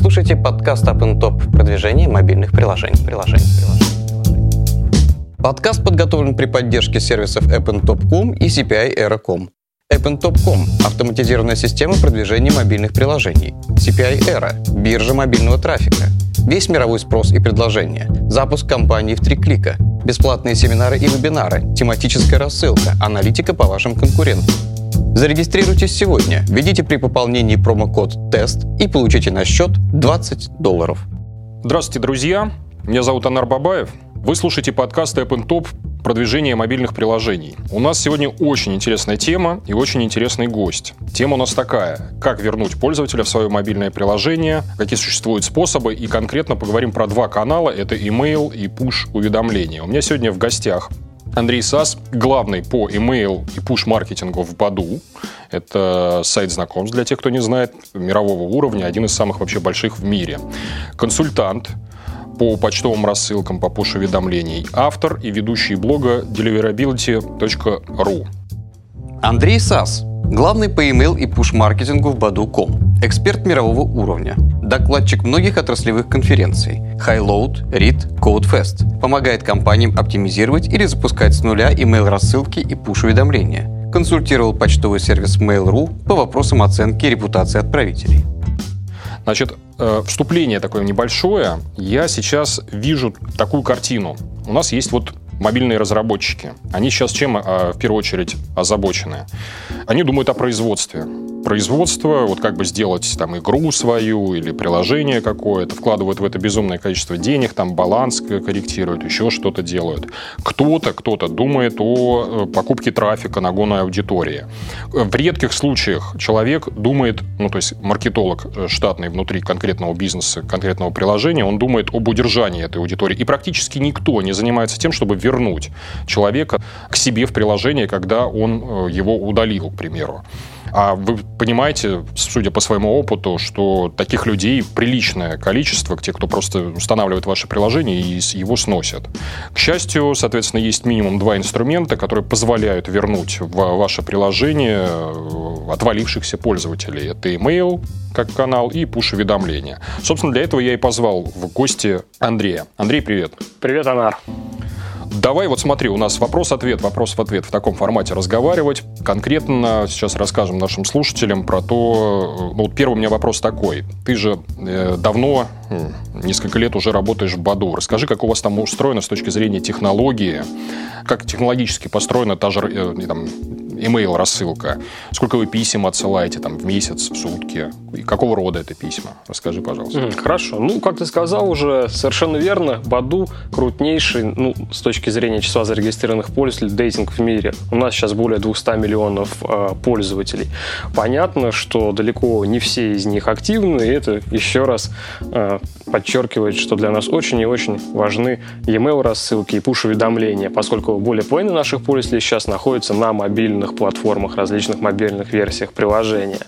слушаете подкаст Up and Top продвижение мобильных приложений. приложений, приложений. Подкаст подготовлен при поддержке сервисов AppnTop.com и CPI Era.com. AppnTop.com – автоматизированная система продвижения мобильных приложений. CPI Era – биржа мобильного трафика. Весь мировой спрос и предложения. Запуск компании в три клика. Бесплатные семинары и вебинары. Тематическая рассылка. Аналитика по вашим конкурентам. Зарегистрируйтесь сегодня, введите при пополнении промокод ТЕСТ и получите на счет 20 долларов. Здравствуйте, друзья! Меня зовут Анар Бабаев. Вы слушаете подкаст App Top продвижение мобильных приложений. У нас сегодня очень интересная тема и очень интересный гость. Тема у нас такая. Как вернуть пользователя в свое мобильное приложение, какие существуют способы, и конкретно поговорим про два канала. Это email и push-уведомления. У меня сегодня в гостях Андрей Сас, главный по email и push-маркетингу в Баду. Это сайт знакомств для тех, кто не знает, мирового уровня, один из самых вообще больших в мире. Консультант по почтовым рассылкам, по push-уведомлений. Автор и ведущий блога deliverability.ru. Андрей Сас, главный по email и push-маркетингу в Баду.ком, эксперт мирового уровня, докладчик многих отраслевых конференций Highload, READ, CodeFest, помогает компаниям оптимизировать или запускать с нуля email рассылки и push-уведомления, консультировал почтовый сервис Mail.ru по вопросам оценки репутации отправителей. Значит, э, вступление такое небольшое. Я сейчас вижу такую картину. У нас есть вот мобильные разработчики. Они сейчас чем э, в первую очередь озабочены? Они думают о производстве производства, вот как бы сделать там игру свою или приложение какое-то, вкладывают в это безумное количество денег, там баланс корректируют, еще что-то делают. Кто-то, кто-то думает о э, покупке трафика, нагону аудитории. В редких случаях человек думает, ну то есть маркетолог э, штатный внутри конкретного бизнеса, конкретного приложения, он думает об удержании этой аудитории. И практически никто не занимается тем, чтобы вернуть человека к себе в приложение, когда он э, его удалил, к примеру. А вы понимаете, судя по своему опыту, что таких людей приличное количество, те, кто просто устанавливает ваше приложение и его сносят. К счастью, соответственно, есть минимум два инструмента, которые позволяют вернуть в ваше приложение э, отвалившихся пользователей. Это email как канал и пуш-уведомления. Собственно, для этого я и позвал в гости Андрея. Андрей, привет. Привет, Анар. Давай вот смотри, у нас вопрос-ответ, вопрос в таком формате разговаривать. Конкретно сейчас расскажем нашим слушателям про то... Ну, вот первый у меня вопрос такой. Ты же э, давно, несколько лет уже работаешь в Баду. Расскажи, как у вас там устроено с точки зрения технологии, как технологически построена та же э, там, email рассылка. Сколько вы писем отсылаете там в месяц, в сутки? И какого рода это письма? Расскажи, пожалуйста. Хорошо. Ну, как ты сказал уже, совершенно верно. Баду крупнейший, ну, с точки зрения числа зарегистрированных пользователей, дейтинг в мире. У нас сейчас более 200 миллионов э, пользователей. Понятно, что далеко не все из них активны, и это еще раз э, подчеркивает, что для нас очень и очень важны e-mail рассылки и пуш-уведомления, поскольку более половины наших пользователей сейчас находятся на мобильных платформах, различных мобильных версиях приложения.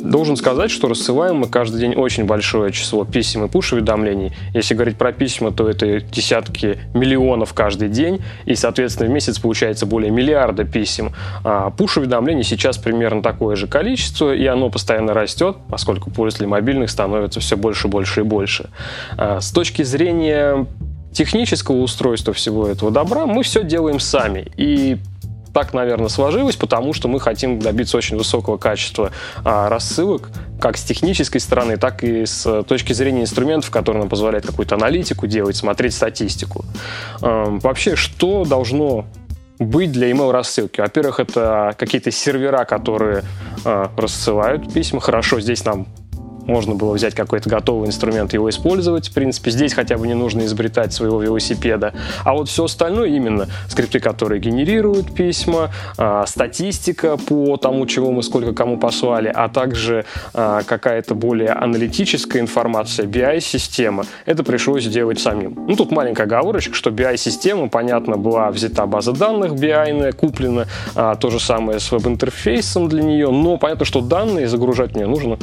Должен сказать, что рассылаем мы каждый день очень большое число писем и пуш-уведомлений. Если говорить про письма, то это десятки миллионов каждый день, и, соответственно, в месяц получается более миллиарда писем. А пуш-уведомлений сейчас примерно такое же количество, и оно постоянно растет, поскольку пользователей мобильных становится все больше, больше и больше. А с точки зрения технического устройства всего этого добра мы все делаем сами. И так, наверное, сложилось, потому что мы хотим добиться очень высокого качества а, рассылок, как с технической стороны, так и с точки зрения инструментов, которые нам позволяют какую-то аналитику делать, смотреть статистику. А, вообще, что должно быть для email рассылки. Во-первых, это какие-то сервера, которые э, рассылают письма. Хорошо, здесь нам можно было взять какой-то готовый инструмент и его использовать. В принципе, здесь хотя бы не нужно изобретать своего велосипеда. А вот все остальное именно скрипты, которые генерируют письма, а, статистика по тому, чего мы сколько кому послали, а также а, какая-то более аналитическая информация, BI-система, это пришлось делать самим. Ну, тут маленькая оговорочка, что BI-система, понятно, была взята база данных BI, куплена а, то же самое с веб-интерфейсом для нее, но понятно, что данные загружать мне нужно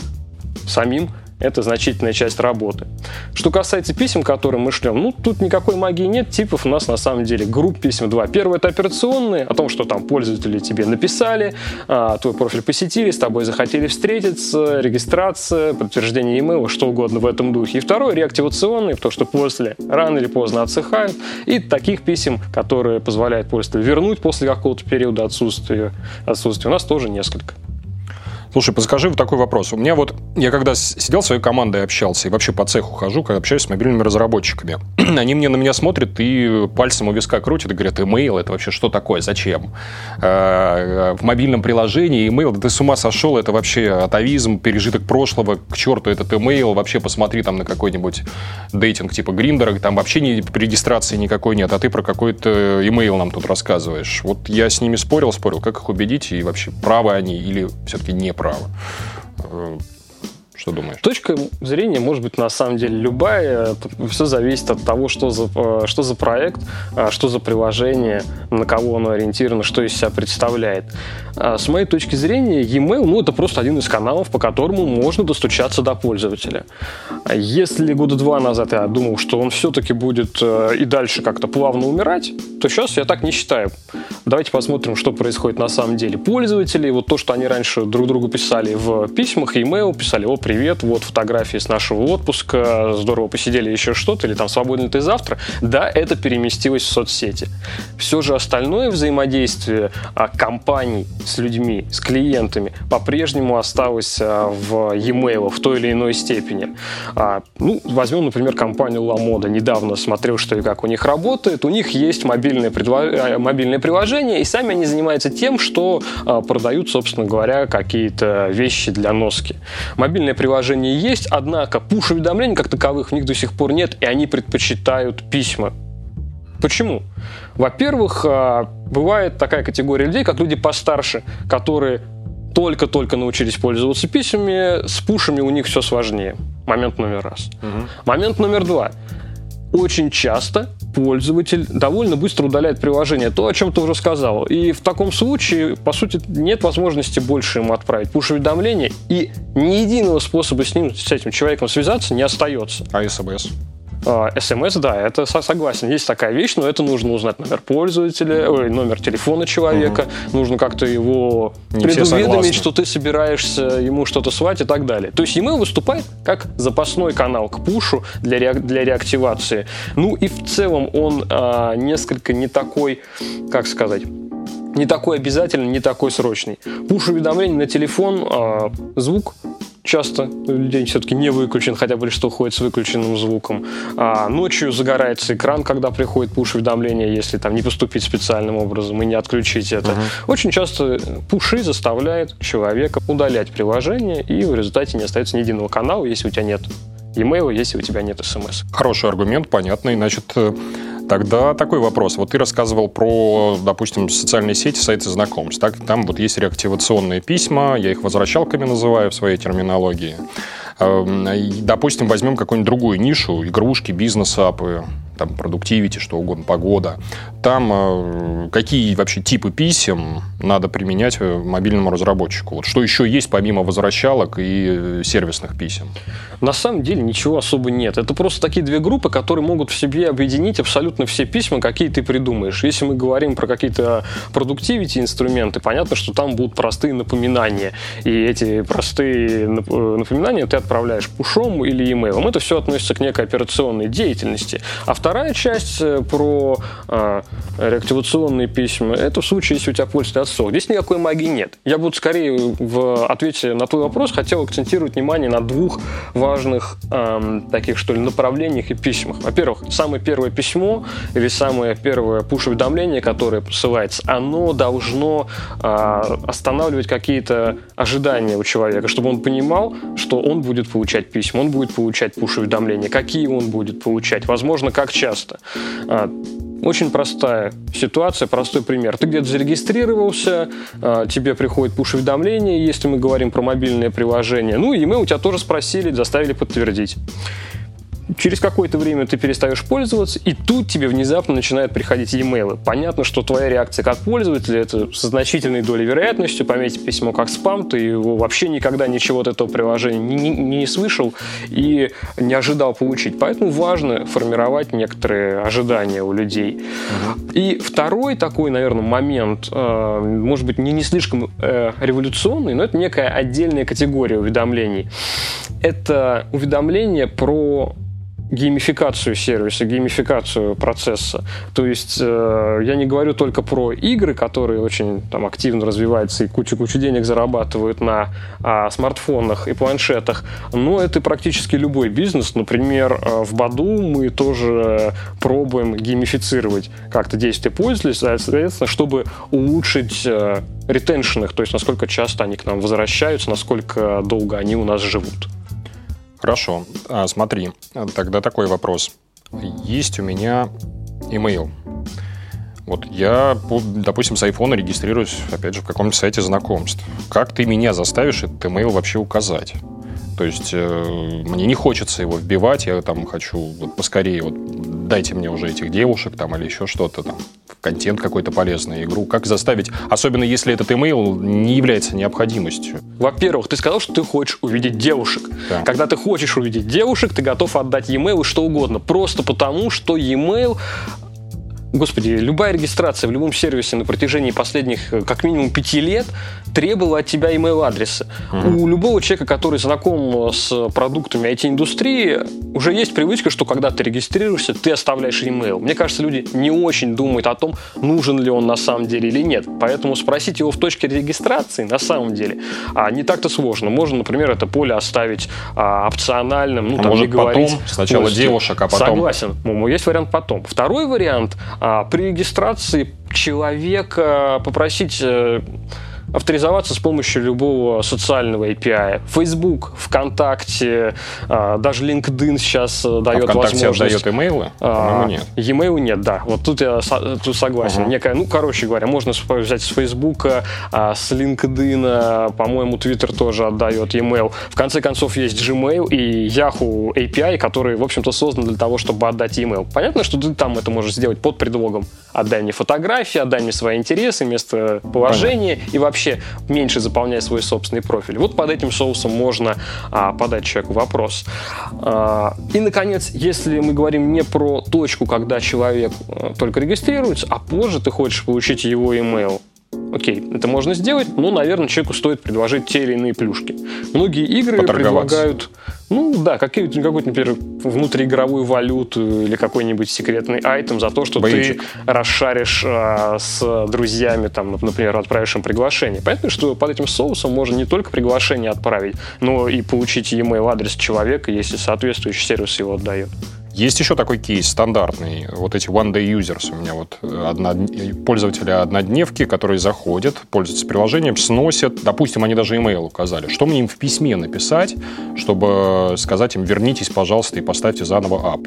самим это значительная часть работы. Что касается писем, которые мы шлем, ну, тут никакой магии нет, типов у нас на самом деле групп писем два. Первое – это операционные, о том, что там пользователи тебе написали, а, твой профиль посетили, с тобой захотели встретиться, регистрация, подтверждение email, что угодно в этом духе. И второе – реактивационные, потому что после рано или поздно отсыхают. И таких писем, которые позволяют пользователю вернуть после какого-то периода отсутствия, отсутствия у нас тоже несколько. Слушай, подскажи вот такой вопрос. У меня вот, я когда сидел своей командой общался, и вообще по цеху хожу, когда общаюсь с мобильными разработчиками, они мне на меня смотрят и пальцем у виска крутят и говорят, email это вообще что такое, зачем? А, в мобильном приложении email, да ты с ума сошел, это вообще атовизм, пережиток прошлого, к черту этот email, вообще посмотри там на какой-нибудь дейтинг типа Гриндера, там вообще ни, регистрации никакой нет, а ты про какой-то email нам тут рассказываешь. Вот я с ними спорил, спорил, как их убедить, и вообще правы они или все-таки не правы? Право. Что думаешь? Точка зрения может быть на самом деле любая. Все зависит от того, что за, э, что за проект, э, что за приложение, на кого оно ориентировано, что из себя представляет. А с моей точки зрения, e-mail ну, это просто один из каналов, по которому можно достучаться до пользователя. Если года два назад я думал, что он все-таки будет э, и дальше как-то плавно умирать, то сейчас я так не считаю. Давайте посмотрим, что происходит на самом деле. Пользователи, вот то, что они раньше друг другу писали в письмах, e-mail, писали, о, привет, привет, вот фотографии с нашего отпуска, здорово посидели еще что-то, или там свободный ты завтра, да, это переместилось в соцсети. Все же остальное взаимодействие а, компаний с людьми, с клиентами по-прежнему осталось а, в e-mail в той или иной степени. А, ну, возьмем, например, компанию LaModa. Недавно смотрел, что и как у них работает. У них есть мобильное, предво... мобильное приложение, и сами они занимаются тем, что продают, собственно говоря, какие-то вещи для носки. Мобильное приложение есть, однако пуш-уведомлений как таковых в них до сих пор нет, и они предпочитают письма. Почему? Во-первых, а, бывает такая категория людей, как люди постарше, которые только-только научились пользоваться письмами, с пушами у них все сложнее. Момент номер раз. Угу. Момент номер два очень часто пользователь довольно быстро удаляет приложение. То, о чем ты уже сказал. И в таком случае, по сути, нет возможности больше ему отправить пуш-уведомление, и ни единого способа с ним, с этим человеком связаться не остается. А СМС? СМС, да, это согласен. Есть такая вещь, но это нужно узнать номер пользователя, ой, номер телефона человека, угу. нужно как-то его Не предуведомить, что ты собираешься ему что-то свать и так далее. То есть email выступает как запасной канал к пушу для, ре, для реактивации. Ну и в целом он а, несколько не такой, как сказать, не такой обязательный, не такой срочный. Пуш-уведомление на телефон, а, звук часто людей все-таки не выключен, хотя бы что ходит с выключенным звуком. А ночью загорается экран, когда приходит пуш-уведомление, если там не поступить специальным образом и не отключить это. Uh-huh. Очень часто пуши заставляют человека удалять приложение, и в результате не остается ни единого канала, если у тебя нет e-mail, если у тебя нет смс. Хороший аргумент, понятный. Значит, э, Тогда такой вопрос. Вот ты рассказывал про, допустим, социальные сети, сайты знакомств. Так, там вот есть реактивационные письма, я их возвращалками называю в своей терминологии. Эм, допустим, возьмем какую-нибудь другую нишу, игрушки, бизнес-апы, там, продуктивити, что угодно, погода. Там э, какие вообще типы писем надо применять э, мобильному разработчику? Вот что еще есть помимо возвращалок и сервисных писем? На самом деле ничего особо нет. Это просто такие две группы, которые могут в себе объединить абсолютно все письма, какие ты придумаешь. Если мы говорим про какие-то продуктивити инструменты, понятно, что там будут простые напоминания. И эти простые э, напоминания ты отправляешь пушом или имейлом. Это все относится к некой операционной деятельности. А вторая часть э, про а, реактивационные письма, это в случае, если у тебя пользователь отсох. Здесь никакой магии нет. Я буду скорее в ответе на твой вопрос хотел акцентировать внимание на двух важных эм, таких, что ли, направлениях и письмах. Во-первых, самое первое письмо или самое первое пуш-уведомление, которое посылается, оно должно э, останавливать какие-то ожидания у человека, чтобы он понимал, что он будет получать письма, он будет получать пуш-уведомления, какие он будет получать, возможно, как часто. А, очень простая ситуация, простой пример. Ты где-то зарегистрировался, а, тебе приходит пуш-уведомление, если мы говорим про мобильное приложение. Ну, и мы у тебя тоже спросили, заставили подтвердить. Через какое-то время ты перестаешь пользоваться, и тут тебе внезапно начинают приходить e-mail. Понятно, что твоя реакция как пользователя это со значительной долей вероятностью пометить письмо как спам, ты его вообще никогда ничего от этого приложения не, не, не слышал и не ожидал получить. Поэтому важно формировать некоторые ожидания у людей. Угу. И второй такой, наверное, момент, э, может быть, не, не слишком э, революционный, но это некая отдельная категория уведомлений. Это уведомления про геймификацию сервиса, геймификацию процесса. То есть э, я не говорю только про игры, которые очень там активно развиваются и кучу-кучу денег зарабатывают на э, смартфонах и планшетах, но это практически любой бизнес. Например, э, в Баду мы тоже пробуем геймифицировать как-то действия пользователей, соответственно, чтобы улучшить э, ретеншн их, то есть насколько часто они к нам возвращаются, насколько долго они у нас живут. Хорошо. А, смотри, тогда такой вопрос. Есть у меня email. Вот я, допустим, с айфона регистрируюсь, опять же, в каком-нибудь сайте знакомств. Как ты меня заставишь этот email вообще указать? То есть э, мне не хочется его вбивать, я там хочу вот поскорее вот дайте мне уже этих девушек там или еще что-то там, контент какой-то полезный, игру. Как заставить, особенно если этот имейл не является необходимостью? Во-первых, ты сказал, что ты хочешь увидеть девушек. Да. Когда ты хочешь увидеть девушек, ты готов отдать e-mail что угодно. Просто потому, что e-mail Господи, любая регистрация в любом сервисе на протяжении последних э, как минимум пяти лет требовала от тебя email-адреса. Mm-hmm. У любого человека, который знаком с продуктами IT-индустрии, уже есть привычка, что когда ты регистрируешься, ты оставляешь email. Мне кажется, люди не очень думают о том, нужен ли он на самом деле или нет. Поэтому спросить его в точке регистрации на самом деле а, не так-то сложно. Можно, например, это поле оставить а, опциональным. Ну, а там, может, не говорить, потом? Сначала девушек, а потом... Согласен. Есть вариант потом. Второй вариант при регистрации человека попросить э, авторизоваться с помощью любого социального API. Facebook, ВКонтакте, а, даже LinkedIn сейчас э, дает а возможность... дает имейлы? А, нет. E-mail нет, да. Вот тут я тут согласен. Угу. Некая, ну, короче говоря, можно взять с Facebook, а, с LinkedIn, по-моему, Twitter тоже отдает e-mail. В конце концов, есть Gmail и Yahoo API, которые, в общем-то, созданы для того, чтобы отдать e-mail. Понятно, что ты там это можешь сделать под предлогом «отдай мне фотографии», «отдай мне свои интересы», местоположение Понятно. и вообще вообще меньше заполняя свой собственный профиль. Вот под этим соусом можно а, подать человеку вопрос. А, и, наконец, если мы говорим не про точку, когда человек а, только регистрируется, а позже ты хочешь получить его email, Окей, это можно сделать, но, наверное, человеку стоит предложить те или иные плюшки. Многие игры предлагают, ну да, какую-то, какую-то, например, внутриигровую валюту или какой-нибудь секретный айтем за то, что Боичек. ты расшаришь а, с друзьями, там, например, отправишь им приглашение. Понятно, что под этим соусом можно не только приглашение отправить, но и получить e-mail адрес человека, если соответствующий сервис его отдает. Есть еще такой кейс стандартный. Вот эти one-day users у меня вот одно, пользователи однодневки, которые заходят, пользуются приложением, сносят. Допустим, они даже email указали. Что мне им в письме написать, чтобы сказать им, вернитесь, пожалуйста, и поставьте заново ап?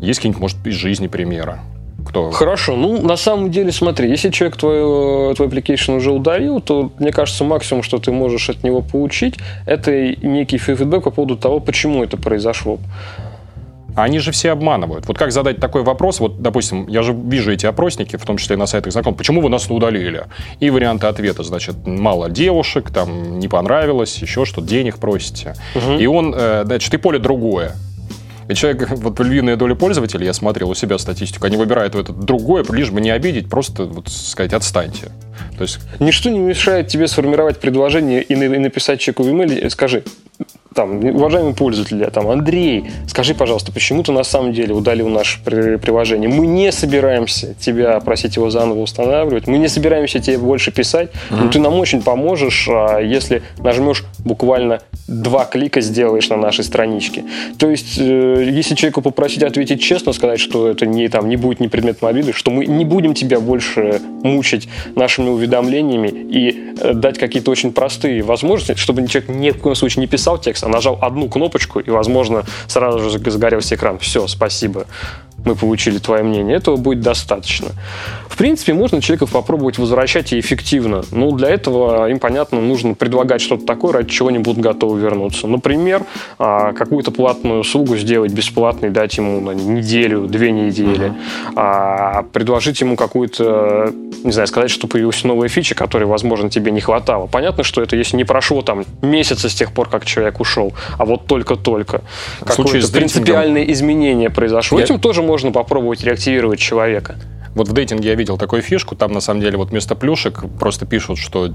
Есть какие-нибудь, может, из жизни примеры? Кто? Хорошо. Ну, на самом деле, смотри, если человек твой, твой application уже удалил, то, мне кажется, максимум, что ты можешь от него получить, это некий фидбэк по поводу того, почему это произошло. Они же все обманывают. Вот как задать такой вопрос, вот, допустим, я же вижу эти опросники, в том числе и на сайтах знакомых, почему вы нас удалили? И варианты ответа, значит, мало девушек, там, не понравилось, еще что, денег просите. Угу. И он, э, значит, и поле другое. И человек, вот львиная доля пользователей, я смотрел у себя статистику, они выбирают это другое, лишь бы не обидеть, просто вот сказать «отстаньте». То есть... Ничто не мешает тебе сформировать предложение и написать человеку в email, скажи, там, уважаемый пользователь, там, Андрей, скажи, пожалуйста, почему ты на самом деле удалил наше приложение? Мы не собираемся тебя просить его заново устанавливать, мы не собираемся тебе больше писать, но ты нам очень поможешь, а, если нажмешь буквально два клика сделаешь на нашей страничке. То есть, э, если человеку попросить ответить честно, сказать, что это не, там, не будет не предмет обиды, что мы не будем тебя больше мучить нашими уведомлениями и э, дать какие-то очень простые возможности, чтобы человек ни в коем случае не писал текст, а нажал одну кнопочку, и, возможно, сразу же загорелся экран. Все, спасибо. Мы получили твое мнение, этого будет достаточно. В принципе, можно человеков попробовать возвращать и эффективно. Ну, для этого им, понятно, нужно предлагать что-то такое, ради чего они будут готовы вернуться. Например, а, какую-то платную услугу сделать бесплатной, дать ему на неделю, две недели. Uh-huh. Предложить ему какую-то, не знаю, сказать, что появилась новая фича, которой, возможно, тебе не хватало. Понятно, что это если не прошло там месяца с тех пор, как человек ушел, а вот только-только. Какое-то принципиальное изменение произошло. Я... Этим тоже можно попробовать реактивировать человека. Вот в дейтинге я видел такую фишку, там на самом деле вот вместо плюшек просто пишут, что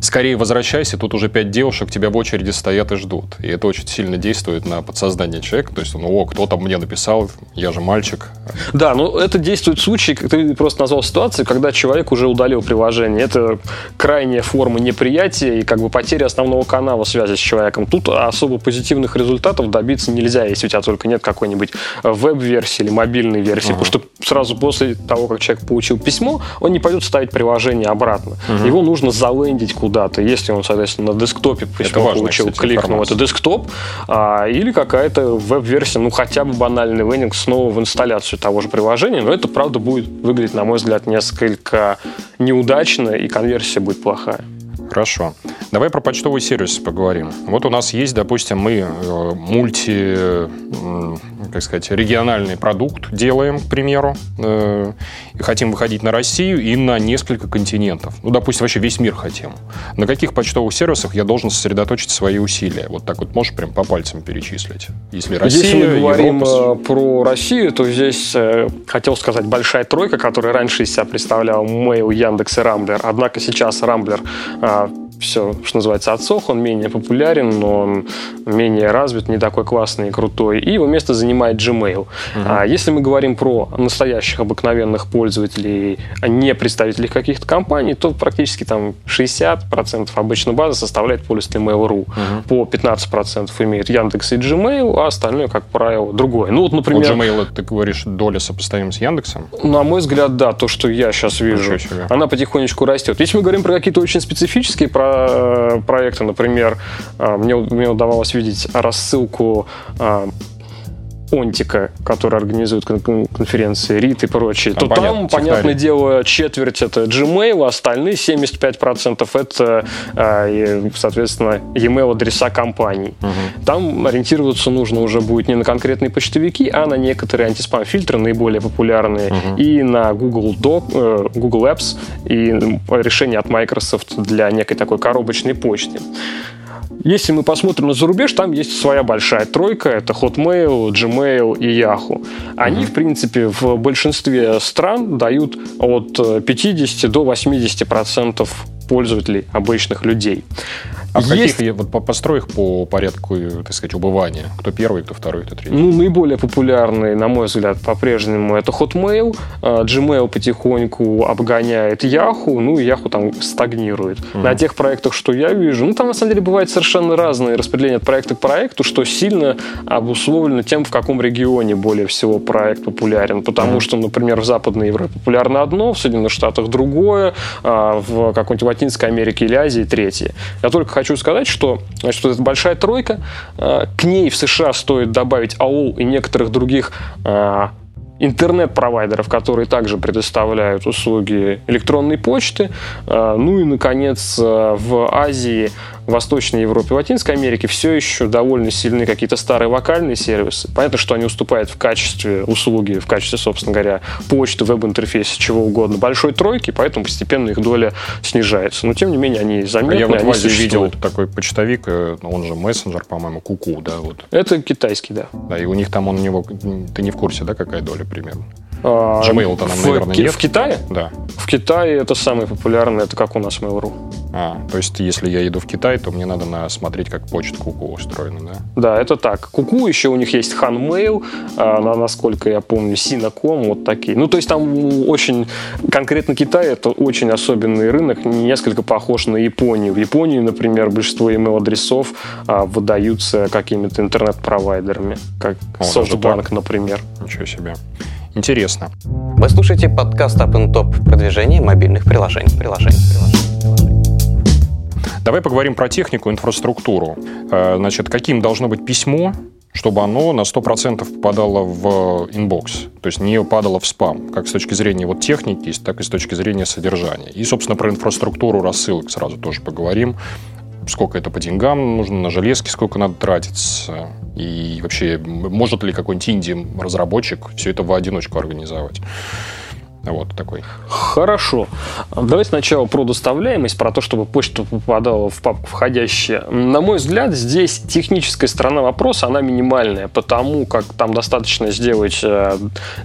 скорее возвращайся, тут уже пять девушек тебя в очереди стоят и ждут. И это очень сильно действует на подсознание человека. То есть, ну, о, кто там мне написал, я же мальчик. Да, ну это действует в случае, как ты просто назвал ситуацию, когда человек уже удалил приложение. Это крайняя форма неприятия и как бы потеря основного канала связи с человеком. Тут особо позитивных результатов добиться нельзя, если у тебя только нет какой-нибудь веб-версии или мобильной версии. Ага. Потому что сразу после того, как человек получил письмо, он не пойдет ставить приложение обратно. Угу. Его нужно залендить куда-то. Если он, соответственно, на десктопе письмо важно, получил, кстати, кликнул, информация. это десктоп, а, или какая-то веб-версия, ну хотя бы банальный лендинг снова в инсталляцию того же приложения, но это, правда, будет выглядеть, на мой взгляд, несколько неудачно, и конверсия будет плохая. Хорошо. Давай про почтовый сервис поговорим. Вот у нас есть, допустим, мы э, мульти, как сказать, региональный продукт делаем, к примеру, э, и хотим выходить на Россию и на несколько континентов. Ну, допустим, вообще весь мир хотим. На каких почтовых сервисах я должен сосредоточить свои усилия? Вот так вот можешь прям по пальцам перечислить? Если Россия, Если мы говорим Европа... Э, про Россию, то здесь хотел сказать большая тройка, которая раньше из себя представляла Mail, Яндекс и Рамблер. Однако сейчас Рамблер uh, все, что называется, отсох, он менее популярен, но он менее развит, не такой классный и крутой, и его место занимает Gmail. Угу. А если мы говорим про настоящих обыкновенных пользователей, а не представителей каких-то компаний, то практически там 60% обычно база составляет пользователи Mail.ru. Угу. По 15% имеет Яндекс и Gmail, а остальное, как правило, другое. Ну вот, например... У Gmail, ты говоришь, доля сопоставима с Яндексом? На мой взгляд, да, то, что я сейчас вижу. Она потихонечку растет. Если мы говорим про какие-то очень специфические про проекты, например, а, мне, мне удавалось видеть рассылку а, Онтика, который организует конференции, РИТ и прочее, а, то понятно, там, технари. понятное дело, четверть это Gmail, а остальные 75% это, а, соответственно, e-mail адреса компаний. Угу. Там ориентироваться нужно уже будет не на конкретные почтовики, а на некоторые антиспам-фильтры, наиболее популярные, угу. и на Google Doc, э, Google Apps, и решение от Microsoft для некой такой коробочной почты. Если мы посмотрим на зарубеж, там есть своя большая тройка. Это Hotmail, Gmail и Yahoo. Они, mm-hmm. в принципе, в большинстве стран дают от 50 до 80 процентов пользователей, обычных людей. А есть... каких, вот построй их по порядку, так сказать, убывания? Кто первый, кто второй, кто третий? Ну, наиболее популярные, на мой взгляд, по-прежнему это Hotmail. А, Gmail потихоньку обгоняет Yahoo, ну и Yahoo там стагнирует. Угу. На тех проектах, что я вижу, ну, там на самом деле бывает совершенно разное распределение от проекта к проекту, что сильно обусловлено тем, в каком регионе более всего проект популярен. Потому угу. что, например, в Западной Европе популярно одно, в Соединенных Штатах другое, а в какой-нибудь Латинской Америке или Азии третье. Я только хочу сказать, что значит, вот эта большая тройка, э, к ней в США стоит добавить AOL и некоторых других э, интернет-провайдеров, которые также предоставляют услуги электронной почты. Э, ну и, наконец, в Азии Восточной Европе, Латинской Америке все еще довольно сильны какие-то старые вокальные сервисы. Понятно, что они уступают в качестве услуги, в качестве, собственно говоря, почты, веб-интерфейса, чего угодно, большой тройки, поэтому постепенно их доля снижается. Но, тем не менее, они заметны, Я вот в Азии видел такой почтовик, э, он же мессенджер, по-моему, Куку, да? Вот. Это китайский, да. Да, и у них там он у него, ты не в курсе, да, какая доля примерно? А, Gmail-то нам, в, наверное, нет. В Китае? Да. В Китае это самый популярный, это как у нас Mail.ru. А, то есть, если я еду в Китай, то мне надо на, смотреть, как почта Куку устроена, да? Да, это так. Куку еще у них есть Hanmail, а, насколько я помню, Sinacom, вот такие. Ну, то есть, там очень... Конкретно Китай это очень особенный рынок, несколько похож на Японию. В Японии, например, большинство email-адресов а, выдаются какими-то интернет-провайдерами, как О, SoftBank, например. Ничего себе. Интересно. Вы слушаете подкаст Up Top продвижение мобильных приложений. приложений, приложений, Давай поговорим про технику, инфраструктуру. Э, значит, каким должно быть письмо, чтобы оно на 100% попадало в inbox, то есть не падало в спам, как с точки зрения вот техники, так и с точки зрения содержания. И, собственно, про инфраструктуру рассылок сразу тоже поговорим. Сколько это по деньгам нужно, на железки сколько надо тратиться, и вообще может ли какой-нибудь инди-разработчик все это в одиночку организовать. Вот такой. Хорошо. Давайте сначала про доставляемость, про то, чтобы почта попадала в папку входящая. На мой взгляд, здесь техническая сторона вопроса, она минимальная, потому как там достаточно сделать э,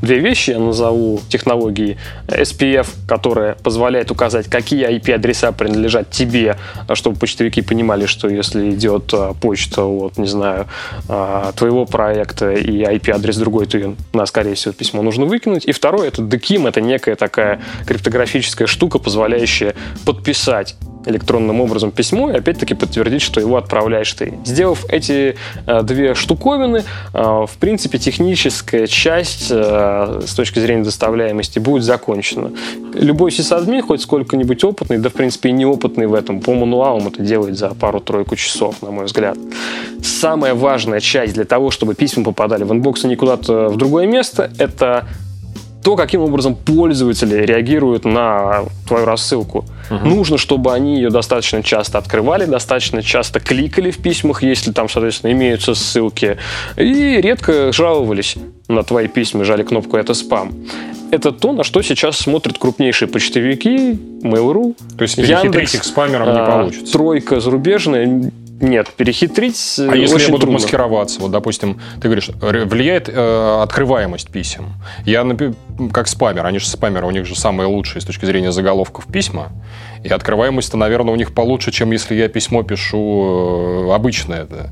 две вещи, я назову технологии SPF, которая позволяет указать, какие IP-адреса принадлежат тебе, чтобы почтовики понимали, что если идет э, почта, вот, не знаю, э, твоего проекта и IP-адрес другой, то, на, скорее всего, письмо нужно выкинуть. И второе, это DKIM, это некая такая криптографическая штука, позволяющая подписать электронным образом письмо и опять-таки подтвердить, что его отправляешь ты. Сделав эти э, две штуковины, э, в принципе, техническая часть э, с точки зрения доставляемости будет закончена. Любой сисадмин, хоть сколько-нибудь опытный, да, в принципе, и неопытный в этом, по мануалам это делает за пару-тройку часов, на мой взгляд. Самая важная часть для того, чтобы письма попадали в inbox, а не куда-то в другое место, это то, каким образом пользователи реагируют на твою рассылку. Угу. Нужно, чтобы они ее достаточно часто открывали, достаточно часто кликали в письмах, если там, соответственно, имеются ссылки, и редко жаловались на твои письма, жали кнопку «Это спам». Это то, на что сейчас смотрят крупнейшие почтовики, Mail.ru, То есть перехитрить их спамером не а, получится. Тройка зарубежная нет, перехитрить А если я буду трудно. маскироваться? Вот, допустим, ты говоришь, влияет э, открываемость писем. Я, как спамер, они же спамеры, у них же самые лучшие с точки зрения заголовков письма. И открываемость-то, наверное, у них получше, чем если я письмо пишу э, обычное. Да.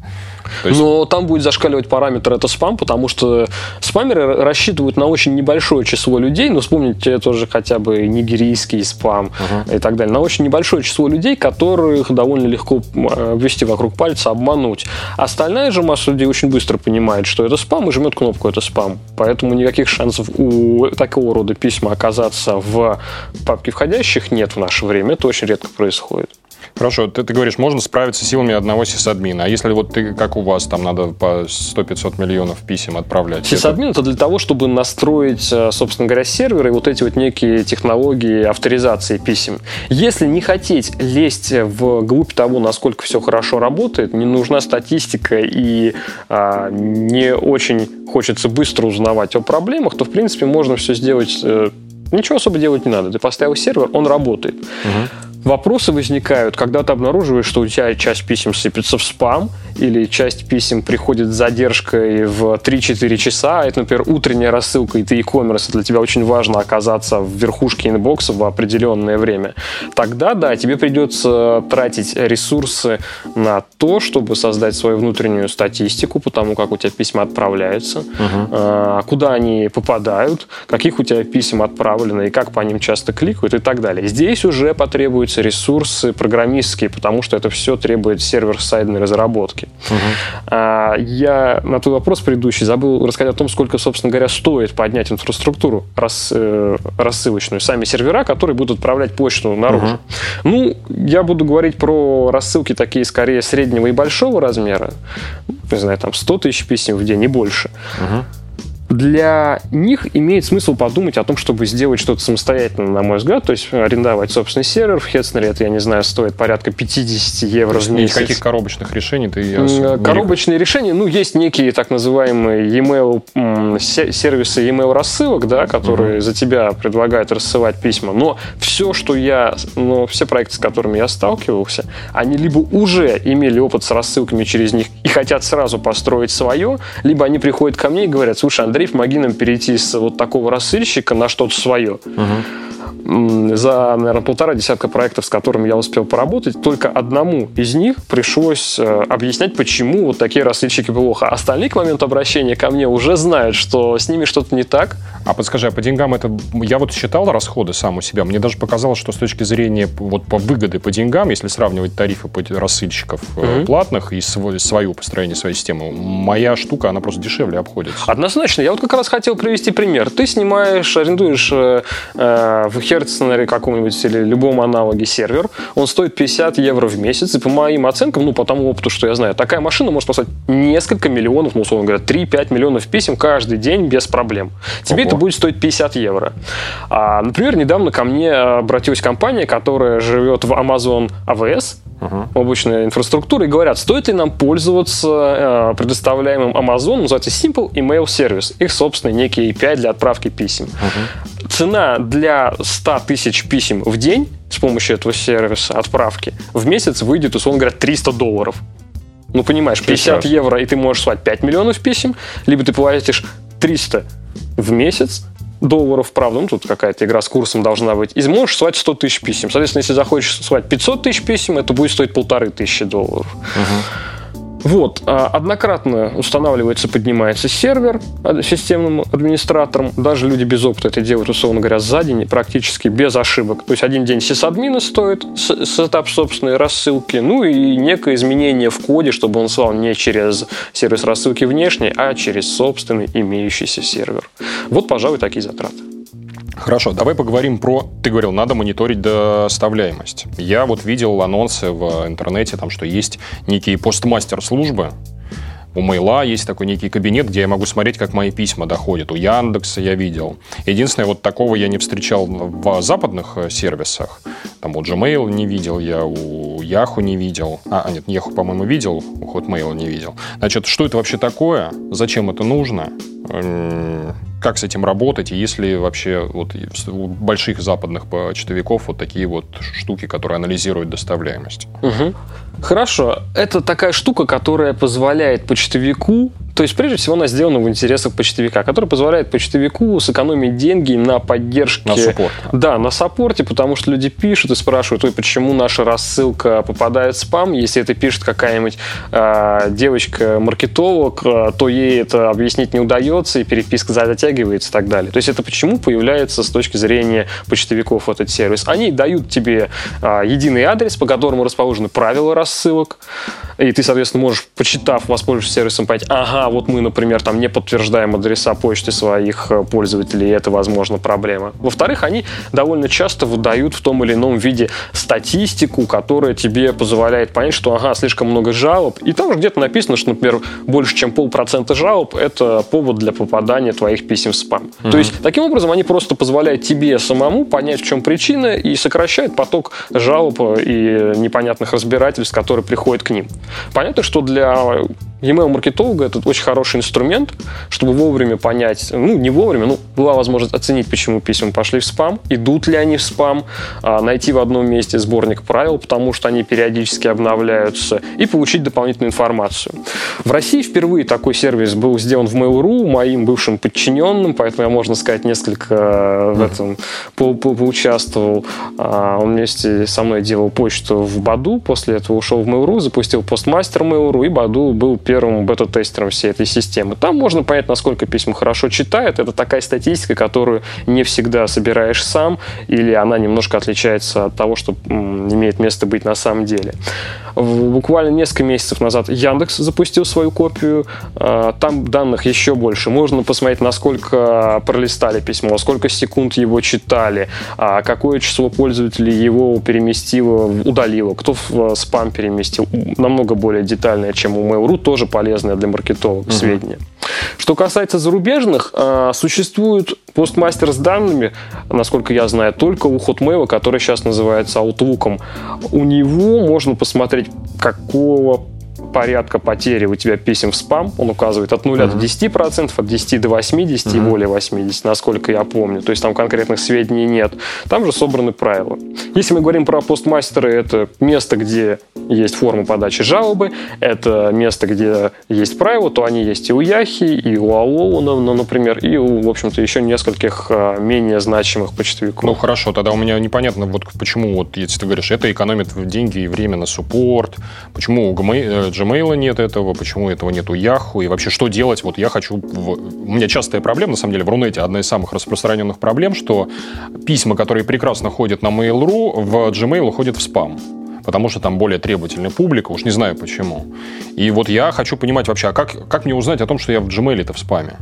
Есть... Но там будет зашкаливать параметр это спам, потому что спамеры рассчитывают на очень небольшое число людей, ну, вспомните тоже хотя бы нигерийский спам uh-huh. и так далее, на очень небольшое число людей, которых довольно легко ввести вокруг пальца, обмануть. Остальная же масса людей очень быстро понимает, что это спам и жмет кнопку «это спам». Поэтому никаких шансов у такого рода письма оказаться в папке входящих нет в наше время. Это очень редко происходит. Хорошо, ты, ты говоришь, можно справиться силами одного сисадмина. А если вот ты, как у вас, там надо по 100-500 миллионов писем отправлять? Сисадмин это... это для того, чтобы настроить, э, собственно говоря, серверы и вот эти вот некие технологии авторизации писем. Если не хотеть лезть в глубь того, насколько все хорошо работает, не нужна статистика и а, не очень хочется быстро узнавать о проблемах, то, в принципе, можно все сделать э, Ничего особо делать не надо. Ты поставил сервер, он работает. Угу. Вопросы возникают, когда ты обнаруживаешь, что у тебя часть писем сыпется в спам, или часть писем приходит с задержкой в 3-4 часа, это, например, утренняя рассылка, и ты e-commerce, для тебя очень важно оказаться в верхушке инбокса в определенное время. Тогда, да, тебе придется тратить ресурсы на то, чтобы создать свою внутреннюю статистику по тому, как у тебя письма отправляются, угу. куда они попадают, каких у тебя писем отправлено, и как по ним часто кликают и так далее. Здесь уже потребуется требуются ресурсы программистские, потому что это все требует сервер-сайдной разработки. Угу. Я на твой вопрос предыдущий забыл рассказать о том, сколько, собственно говоря, стоит поднять инфраструктуру рас, э, рассылочную, сами сервера, которые будут отправлять почту наружу. Угу. Ну, я буду говорить про рассылки такие скорее среднего и большого размера. Не знаю, там 100 тысяч писем в день и больше. Угу для них имеет смысл подумать о том, чтобы сделать что-то самостоятельно, на мой взгляд, то есть арендовать собственный сервер. В Хетснере это, я не знаю, стоит порядка 50 евро в месяц. Никаких коробочных решений ты Коробочные не... решения, ну, есть некие так называемые e-mail сервисы e-mail рассылок, да, которые угу. за тебя предлагают рассылать письма, но все, что я, ну, все проекты, с которыми я сталкивался, они либо уже имели опыт с рассылками через них и хотят сразу построить свое, либо они приходят ко мне и говорят, слушай, Андрей, помоги нам перейти с вот такого рассыльщика на что-то свое. Угу за, наверное, полтора десятка проектов, с которыми я успел поработать, только одному из них пришлось э, объяснять, почему вот такие рассыльщики плохо. Остальные к моменту обращения ко мне уже знают, что с ними что-то не так. А подскажи, а по деньгам это... Я вот считал расходы сам у себя. Мне даже показалось, что с точки зрения вот по выгоды по деньгам, если сравнивать тарифы по рассыльщиков mm-hmm. платных и свое построение своей системы, моя штука, она просто дешевле обходится. Однозначно. Я вот как раз хотел привести пример. Ты снимаешь, арендуешь э, в Или каком-нибудь или любом аналоге сервер, он стоит 50 евро в месяц, и по моим оценкам, ну, по тому опыту, что я знаю, такая машина может послать несколько миллионов, ну, условно говоря, 3-5 миллионов писем каждый день без проблем. Тебе Ого. это будет стоить 50 евро. А, например, недавно ко мне обратилась компания, которая живет в Amazon AWS, uh-huh. облачная инфраструктура, и говорят, стоит ли нам пользоваться э, предоставляемым Amazon, называется Simple Email Service, их собственный некий API для отправки писем. Uh-huh. Цена для 100 тысяч писем в день с помощью этого сервиса отправки в месяц выйдет, условно говоря, 300 долларов. Ну, понимаешь, 50 Прекрасно. евро, и ты можешь слать 5 миллионов писем, либо ты платишь 300 в месяц, долларов, правда, ну тут какая-то игра с курсом должна быть, и можешь свать 100 тысяч писем. Соответственно, если захочешь свать 500 тысяч писем, это будет стоить полторы тысячи долларов. Uh-huh. Вот, а, однократно устанавливается, поднимается сервер системным администратором. Даже люди без опыта это делают, условно говоря, за день, практически без ошибок. То есть один день сисадмина стоит, сетап собственной рассылки, ну и некое изменение в коде, чтобы он слал не через сервис рассылки внешней, а через собственный имеющийся сервер. Вот, пожалуй, такие затраты. Хорошо, давай поговорим про... Ты говорил, надо мониторить доставляемость. Я вот видел анонсы в интернете, там, что есть некие постмастер службы, у Мейла есть такой некий кабинет, где я могу смотреть, как мои письма доходят. У Яндекса я видел. Единственное, вот такого я не встречал в западных э, сервисах. Там у Gmail не видел я, у Yahoo не видел. А, а нет, Yahoo, по-моему, видел, у Hotmail не видел. Значит, что это вообще такое? Зачем это нужно? Как с этим работать, и есть ли вообще вот у больших западных почтовиков вот такие вот штуки, которые анализируют доставляемость. Угу. Хорошо. Это такая штука, которая позволяет почтовику то есть, прежде всего, она сделана в интересах почтовика, который позволяет почтовику сэкономить деньги на поддержке... На саппорт. Да, на саппорте, потому что люди пишут и спрашивают, ой, почему наша рассылка попадает в спам, если это пишет какая-нибудь э, девочка-маркетолог, э, то ей это объяснить не удается, и переписка затягивается и так далее. То есть, это почему появляется с точки зрения почтовиков этот сервис. Они дают тебе э, единый адрес, по которому расположены правила рассылок, и ты, соответственно, можешь, почитав, воспользовавшись сервисом, понять, ага, вот мы, например, там не подтверждаем адреса почты своих э, пользователей, и это, возможно, проблема. Во-вторых, они довольно часто выдают в том или ином виде статистику, которая тебе позволяет понять, что, ага, слишком много жалоб, и там где-то написано, что, например, больше, чем полпроцента жалоб — это повод для попадания твоих писем в спам. Mm-hmm. То есть, таким образом, они просто позволяют тебе самому понять, в чем причина, и сокращают поток жалоб и непонятных разбирательств, которые приходят к ним. Понятно, что для email-маркетолога это очень хороший инструмент, чтобы вовремя понять, ну, не вовремя, ну, была возможность оценить, почему письма пошли в спам, идут ли они в спам, а, найти в одном месте сборник правил, потому что они периодически обновляются, и получить дополнительную информацию. В России впервые такой сервис был сделан в Mail.ru моим бывшим подчиненным, поэтому я, можно сказать, несколько э, в этом по по поучаствовал. А, он вместе со мной делал почту в Баду, после этого ушел в Mail.ru, запустил постмастер Mail.ru, и Баду был первым первым бета-тестером всей этой системы. Там можно понять, насколько письма хорошо читает. Это такая статистика, которую не всегда собираешь сам, или она немножко отличается от того, что имеет место быть на самом деле. Буквально несколько месяцев назад Яндекс запустил свою копию. А, там данных еще больше. Можно посмотреть, насколько пролистали письмо, сколько секунд его читали, а, какое число пользователей его переместило, удалило, кто в спам переместил. Намного более детальное, чем у Mail.ru, тоже полезное для маркетологов угу. сведения. Что касается зарубежных, а, постмастер с данными, насколько я знаю, только у Hotmail, который сейчас называется Outlook. У него можно посмотреть, какого порядка потери у тебя писем в спам. Он указывает от 0 mm-hmm. до 10%, от 10 до 80 mm-hmm. и более 80, насколько я помню. То есть там конкретных сведений нет. Там же собраны правила. Если мы говорим про постмастеры, это место, где есть форма подачи жалобы, это место, где есть правила, то они есть и у Яхи, и у Алоуна, ну, например, и у, в общем-то, еще нескольких а, менее значимых почтовиков. Ну, хорошо, тогда у меня непонятно, вот почему, вот, если ты говоришь, это экономит деньги и время на суппорт, почему у Gmail нет этого, почему этого нет у Yahoo, и вообще что делать? Вот я хочу... У меня частая проблема, на самом деле, в Рунете одна из самых распространенных проблем, что письма, которые прекрасно ходят на Mail.ru, в Gmail уходят в спам потому что там более требовательная публика, уж не знаю почему. И вот я хочу понимать вообще, а как, как мне узнать о том, что я в Gmail-то в спаме?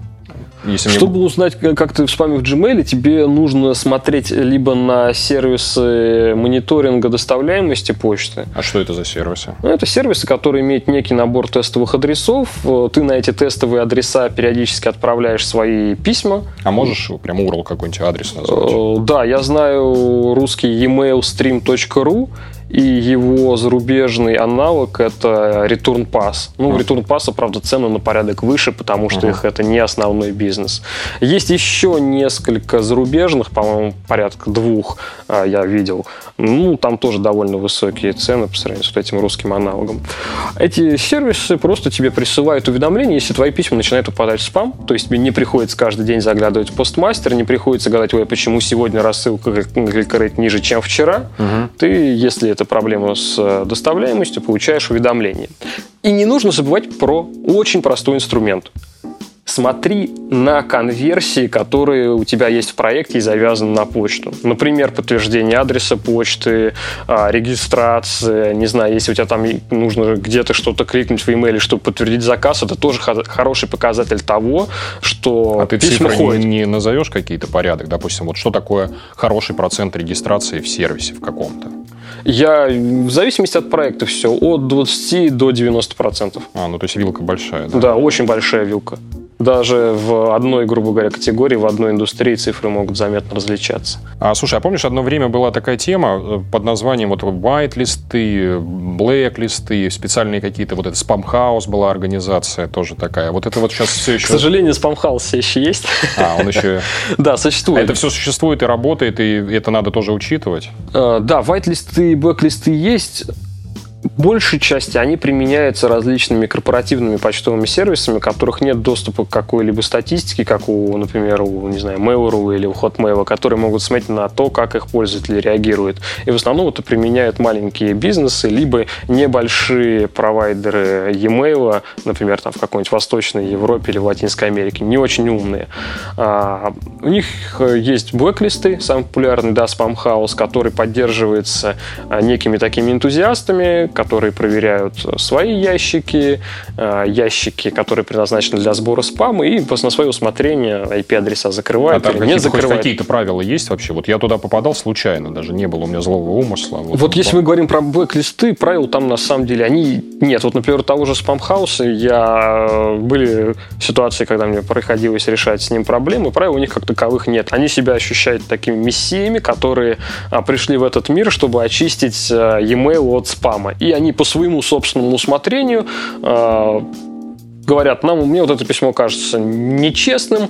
Если Чтобы мне... узнать, как ты в спаме в Gmail, тебе нужно смотреть либо на сервисы мониторинга доставляемости почты. А что это за сервисы? Ну, это сервисы, которые имеют некий набор тестовых адресов. Ты на эти тестовые адреса периодически отправляешь свои письма. А можешь прям URL какой-нибудь адрес назвать? Э, да, я знаю русский email stream.ru и его зарубежный аналог это Return Pass. Ну, у Return Pass, правда, цены на порядок выше, потому что uh-huh. их это не основной бизнес. Есть еще несколько зарубежных, по-моему, порядка двух а, я видел. Ну, там тоже довольно высокие цены по сравнению с вот этим русским аналогом. Эти сервисы просто тебе присылают уведомления, если твои письма начинают попадать в спам, то есть тебе не приходится каждый день заглядывать в постмастер, не приходится гадать, ой, почему сегодня рассылка кликает ниже, чем вчера. Uh-huh. Ты, если это это проблема с э, доставляемостью, получаешь уведомление. И не нужно забывать про очень простой инструмент – смотри на конверсии, которые у тебя есть в проекте и завязаны на почту. Например, подтверждение адреса почты, а, регистрация, не знаю, если у тебя там нужно где-то что-то кликнуть в имейле, чтобы подтвердить заказ, это тоже хороший показатель того, что а ты письма ходят. Не, не назовешь какие-то порядок, допустим, вот что такое хороший процент регистрации в сервисе в каком-то? Я в зависимости от проекта все, от 20 до 90 процентов. А, ну то есть вилка большая, да? Да, очень большая вилка даже в одной, грубо говоря, категории, в одной индустрии цифры могут заметно различаться. А, слушай, а помнишь, одно время была такая тема э, под названием вот white-листы, black-листы, специальные какие-то, вот это Spamhaus была организация тоже такая. Вот это вот сейчас все еще... К сожалению, Spamhaus все еще есть. А, он еще... Да, существует. Это все существует и работает, и это надо тоже учитывать? Э, да, white-листы и black-листы есть большей части они применяются различными корпоративными почтовыми сервисами, у которых нет доступа к какой-либо статистике, как у, например, у, не знаю, Mail.ru или у Hotmail, которые могут смотреть на то, как их пользователи реагируют. И в основном это применяют маленькие бизнесы, либо небольшие провайдеры e-mail, например, там в какой-нибудь Восточной Европе или в Латинской Америке, не очень умные. А, у них есть блэклисты, самый популярный, да, Spamhaus, который поддерживается а, некими такими энтузиастами, которые проверяют свои ящики, э, ящики, которые предназначены для сбора спама, и на свое усмотрение IP-адреса закрывают а или не закрывают. какие-то правила есть вообще? Вот я туда попадал случайно, даже не было у меня злого умысла. Вот, вот если мы говорим про блэк-листы, правил там на самом деле они нет. Вот, например, того же спамхауса я э, были ситуации, когда мне приходилось решать с ним проблемы, правил у них как таковых нет. Они себя ощущают такими мессиями, которые а, пришли в этот мир, чтобы очистить э, e-mail от спама и они по своему собственному усмотрению э, говорят, нам, мне вот это письмо кажется нечестным,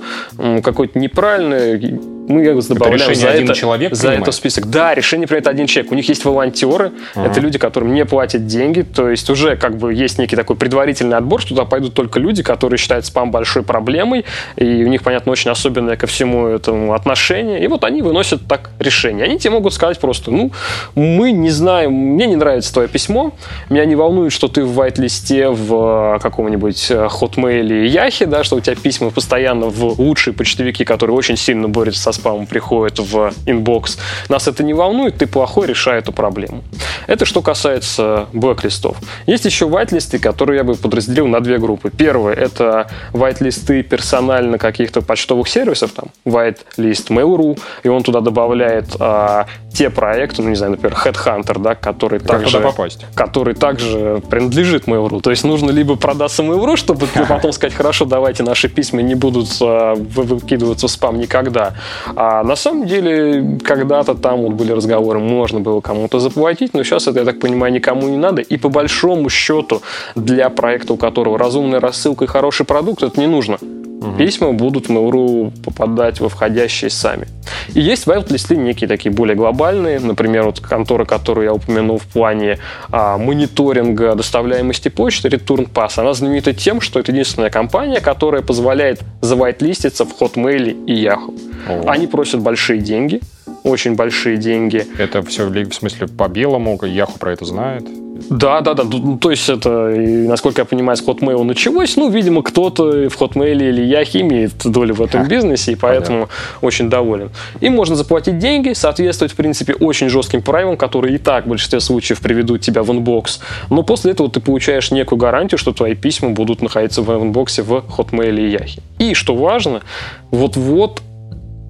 какое-то неправильное, мы добавляем за, это, человек за это список. Да, решение принимает один человек. У них есть волонтеры, ага. это люди, которым не платят деньги, то есть уже как бы есть некий такой предварительный отбор, что туда пойдут только люди, которые считают спам большой проблемой, и у них, понятно, очень особенное ко всему этому отношение, и вот они выносят так решение. Они тебе могут сказать просто, ну, мы не знаем, мне не нравится твое письмо, меня не волнует, что ты в white-листе в каком-нибудь э, Hotmail и Яхе, да, что у тебя письма постоянно в лучшие почтовики, которые очень сильно борются со спамом, приходят в inbox. Нас это не волнует, ты плохой, решай эту проблему. Это что касается black-листов. Есть еще white-листы, которые я бы подразделил на две группы. Первое — это white-листы персонально каких-то почтовых сервисов, там, white-лист Mail.ru, и он туда добавляет а, те проекты, ну, не знаю, например, Headhunter, да, который как также, попасть? который также принадлежит Mail.ru. То есть нужно либо продаться Mail.ru, чтобы потом сказать, хорошо, давайте наши письма не будут а, выкидываться в спам никогда. А на самом деле, когда-то там вот были разговоры, можно было кому-то заплатить, но сейчас это, я так понимаю, никому не надо. И по большому счету для проекта, у которого разумная рассылка и хороший продукт, это не нужно. Угу. Письма будут в Mail.ru попадать во входящие сами. И есть white-листы некие такие более глобальные, например, вот контора, которую я упомянул в плане а, мониторинга доставляемости почты, Return Pass, она знаменита тем, что это единственная компания, которая позволяет завайт-листиться в Hotmail и Yahoo. О. Они просят большие деньги, очень большие деньги. Это все в смысле по белому, Яху про это знает? Да, да, да. Ну, то есть это, насколько я понимаю, с Hotmail началось. Ну, видимо, кто-то в Hotmail или Яхи имеет долю в этом бизнесе, и поэтому очень доволен. И можно заплатить деньги, соответствовать, в принципе, очень жестким правилам, которые и так в большинстве случаев приведут тебя в inbox. Но после этого ты получаешь некую гарантию, что твои письма будут находиться в inbox е в Hotmail и Яхи. И, что важно, вот-вот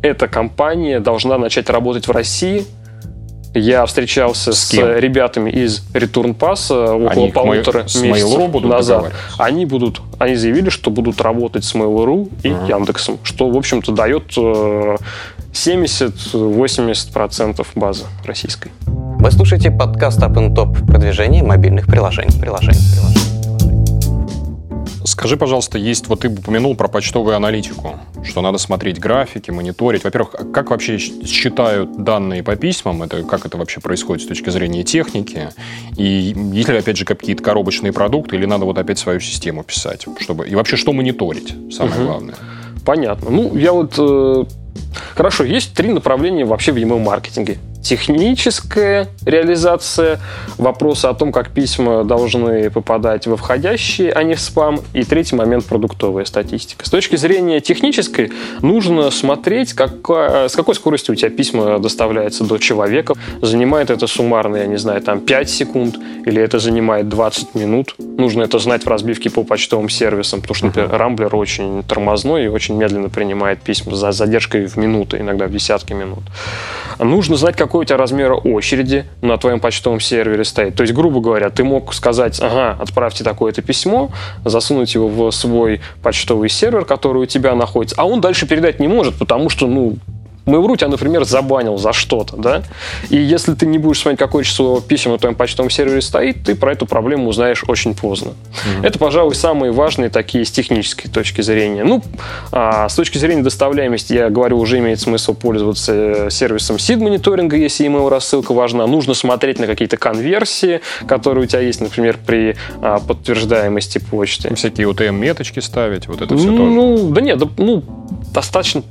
эта компания должна начать работать в России – я встречался с, с ребятами из Return Path около они полутора с месяцев будут назад. Они будут, они заявили, что будут работать с Mail.ru и uh-huh. Яндексом, что, в общем-то, дает 70-80% э, базы российской. Вы слушаете подкаст Up Top продвижение мобильных приложений. приложений, приложений. Скажи, пожалуйста, есть, вот ты упомянул про почтовую аналитику, что надо смотреть графики, мониторить. Во-первых, а как вообще считают данные по письмам? Это, как это вообще происходит с точки зрения техники? И есть ли, опять же, какие-то коробочные продукты, или надо вот опять свою систему писать? Чтобы... И вообще, что мониторить, самое угу. главное? Понятно. Ну, я вот... Э... Хорошо, есть три направления вообще в email-маркетинге техническая реализация, вопросы о том, как письма должны попадать во входящие, а не в спам, и третий момент – продуктовая статистика. С точки зрения технической нужно смотреть, как, с какой скоростью у тебя письма доставляются до человека. Занимает это суммарно, я не знаю, там 5 секунд, или это занимает 20 минут. Нужно это знать в разбивке по почтовым сервисам, потому что, например, Рамблер очень тормозной и очень медленно принимает письма за задержкой в минуты, иногда в десятки минут. Нужно знать, как какой у тебя размера очереди на твоем почтовом сервере стоит. То есть, грубо говоря, ты мог сказать, ага, отправьте такое-то письмо, засунуть его в свой почтовый сервер, который у тебя находится, а он дальше передать не может, потому что, ну, Mail.ru тебя, например, забанил за что-то, да? И если ты не будешь смотреть, какое число писем на твоем почтовом сервере стоит, ты про эту проблему узнаешь очень поздно. Mm-hmm. Это, пожалуй, самые важные такие с технической точки зрения. Ну, а, с точки зрения доставляемости, я говорю, уже имеет смысл пользоваться э, сервисом SID-мониторинга, если email рассылка важна. Нужно смотреть на какие-то конверсии, которые у тебя есть, например, при а, подтверждаемости почты. Всякие UTM-меточки ставить, вот это все ну, тоже. Ну, да нет, да, ну, достаточно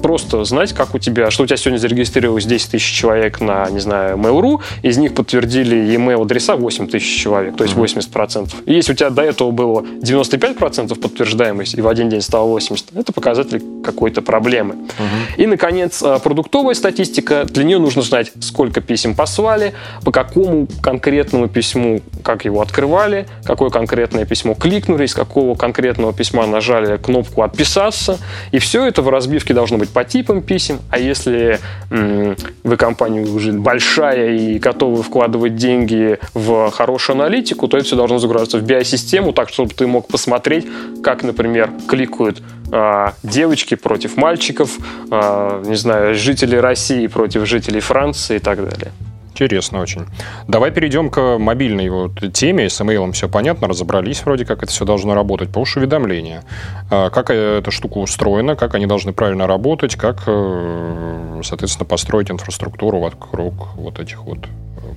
просто знать, как у тебя, что у тебя сегодня зарегистрировалось 10 тысяч человек на, не знаю, Mail.ru, из них подтвердили e-mail адреса 8 тысяч человек, то есть 80%. И если у тебя до этого было 95% подтверждаемость, и в один день стало 80, это показатель какой-то проблемы. Uh-huh. И, наконец, а, продуктовая статистика. Для нее нужно знать, сколько писем послали, по какому конкретному письму, как его открывали, какое конкретное письмо кликнули, из какого конкретного письма нажали кнопку «Отписаться». И все это в разбивке должно быть быть по типам писем, а если вы компания уже большая и готовы вкладывать деньги в хорошую аналитику, то это все должно загружаться в BI-систему, так чтобы ты мог посмотреть, как, например, кликают а, девочки против мальчиков, а, не знаю, жители России против жителей Франции и так далее. Интересно очень. Давай перейдем к мобильной вот теме. С email все понятно, разобрались вроде, как это все должно работать. Push-уведомления. А, как эта штука устроена, как они должны правильно работать, как, э, соответственно, построить инфраструктуру вокруг вот этих вот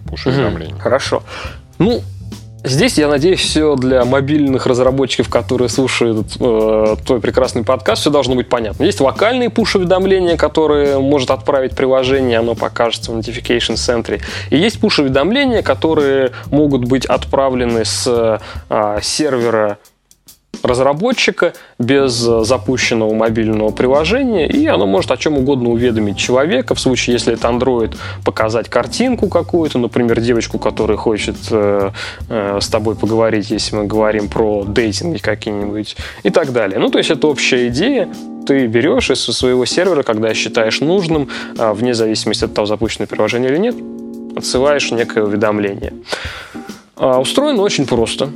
push-уведомлений. Угу, хорошо. Ну, Здесь, я надеюсь, все для мобильных разработчиков, которые слушают э, твой прекрасный подкаст, все должно быть понятно. Есть локальные пуш-уведомления, которые может отправить приложение, оно покажется в Notification Center. И есть пуш-уведомления, которые могут быть отправлены с э, сервера разработчика без э, запущенного мобильного приложения, и оно может о чем угодно уведомить человека. В случае, если это Android, показать картинку какую-то, например, девочку, которая хочет э, э, с тобой поговорить, если мы говорим про дейтинги какие-нибудь, и так далее. Ну, то есть это общая идея. Ты берешь из своего сервера, когда считаешь нужным, э, вне зависимости от того, запущенное приложение или нет, отсылаешь некое уведомление. Э, устроено очень просто.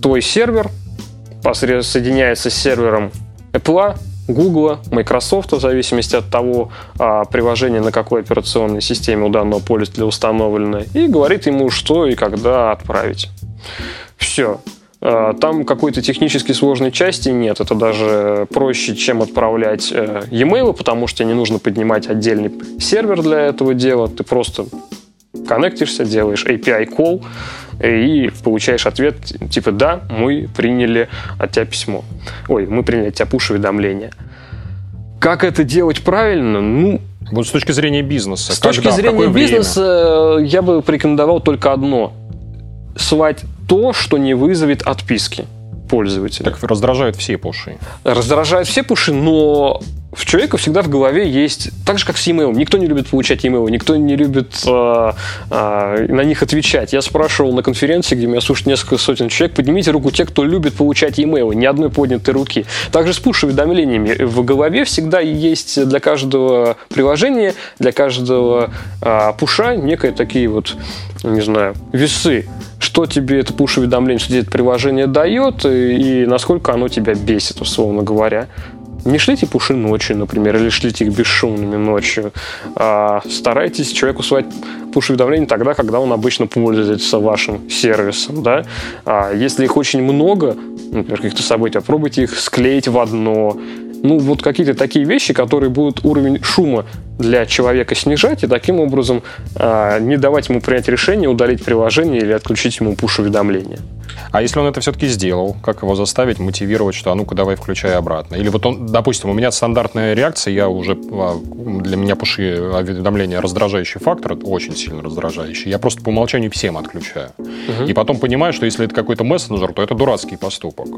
Твой сервер – соединяется с сервером Apple, Google, Microsoft, в зависимости от того, а, приложение на какой операционной системе у данного пользователя установлено, и говорит ему, что и когда отправить. Все. А, там какой-то технически сложной части нет. Это даже проще, чем отправлять э, e-mail, потому что не нужно поднимать отдельный сервер для этого дела. Ты просто коннектишься, делаешь API call, и получаешь ответ типа «Да, мы приняли от тебя письмо». Ой, мы приняли от тебя пуш-уведомление. Как это делать правильно? Ну, вот с точки зрения бизнеса. С точки зрения бизнеса время? я бы порекомендовал только одно. свать то, что не вызовет отписки пользователя. Так раздражают все пуши. Раздражают все пуши, но в человека всегда в голове есть, так же как с e-mail, никто не любит получать e-mail, никто не любит э, э, на них отвечать. Я спрашивал на конференции, где меня слушают несколько сотен человек, поднимите руку те, кто любит получать e-mail, ни одной поднятой руки. Также с push-уведомлениями в голове всегда есть для каждого приложения, для каждого э, пуша некие такие вот, не знаю, весы что тебе это push-уведомление, что тебе это приложение дает и насколько оно тебя бесит, условно говоря. Не шлите пуши ночью, например, или шлите их бесшумными ночью. А старайтесь человеку слать пуш-уведомления тогда, когда он обычно пользуется вашим сервисом. Да? А если их очень много, например, каких-то событий, попробуйте их склеить в одно. Ну, вот какие-то такие вещи, которые будут уровень шума для человека снижать и таким образом э, не давать ему принять решение удалить приложение или отключить ему пуш-уведомления. А если он это все-таки сделал, как его заставить, мотивировать, что а ну-ка давай включай обратно? Или вот он, допустим, у меня стандартная реакция, я уже, а, для меня пуши уведомления раздражающий фактор, очень сильно раздражающий. Я просто по умолчанию всем отключаю. Угу. И потом понимаю, что если это какой-то мессенджер, то это дурацкий поступок.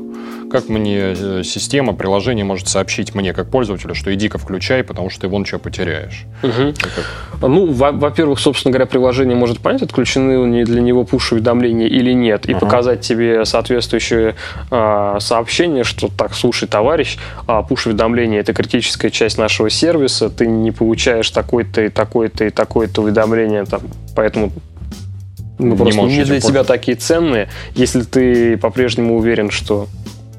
Как мне э, система, приложение может сообщить мне, как пользователю, что иди-ка включай, потому что ты вон что потеряешь? Угу. Ну, во-первых, собственно говоря, приложение может понять, отключены ли для него пуш-уведомления или нет, и угу. показать тебе соответствующее э, сообщение, что так, слушай, товарищ, а пуш-уведомление это критическая часть нашего сервиса, ты не получаешь такой-то и такой-то и такое-то уведомление, там, поэтому не просто не для тебя такие ценные. Если ты по-прежнему уверен, что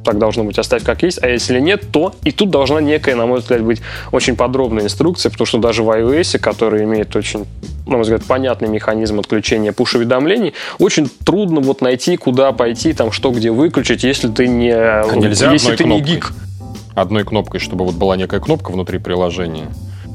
так должно быть, оставь как есть, а если нет, то и тут должна некая, на мой взгляд, быть очень подробная инструкция, потому что даже в iOS, который имеет очень, на мой взгляд, понятный механизм отключения push-уведомлений, очень трудно вот найти, куда пойти, там, что где выключить, если ты не, а нельзя если ты кнопкой. не гик. Одной кнопкой, чтобы вот была некая кнопка внутри приложения.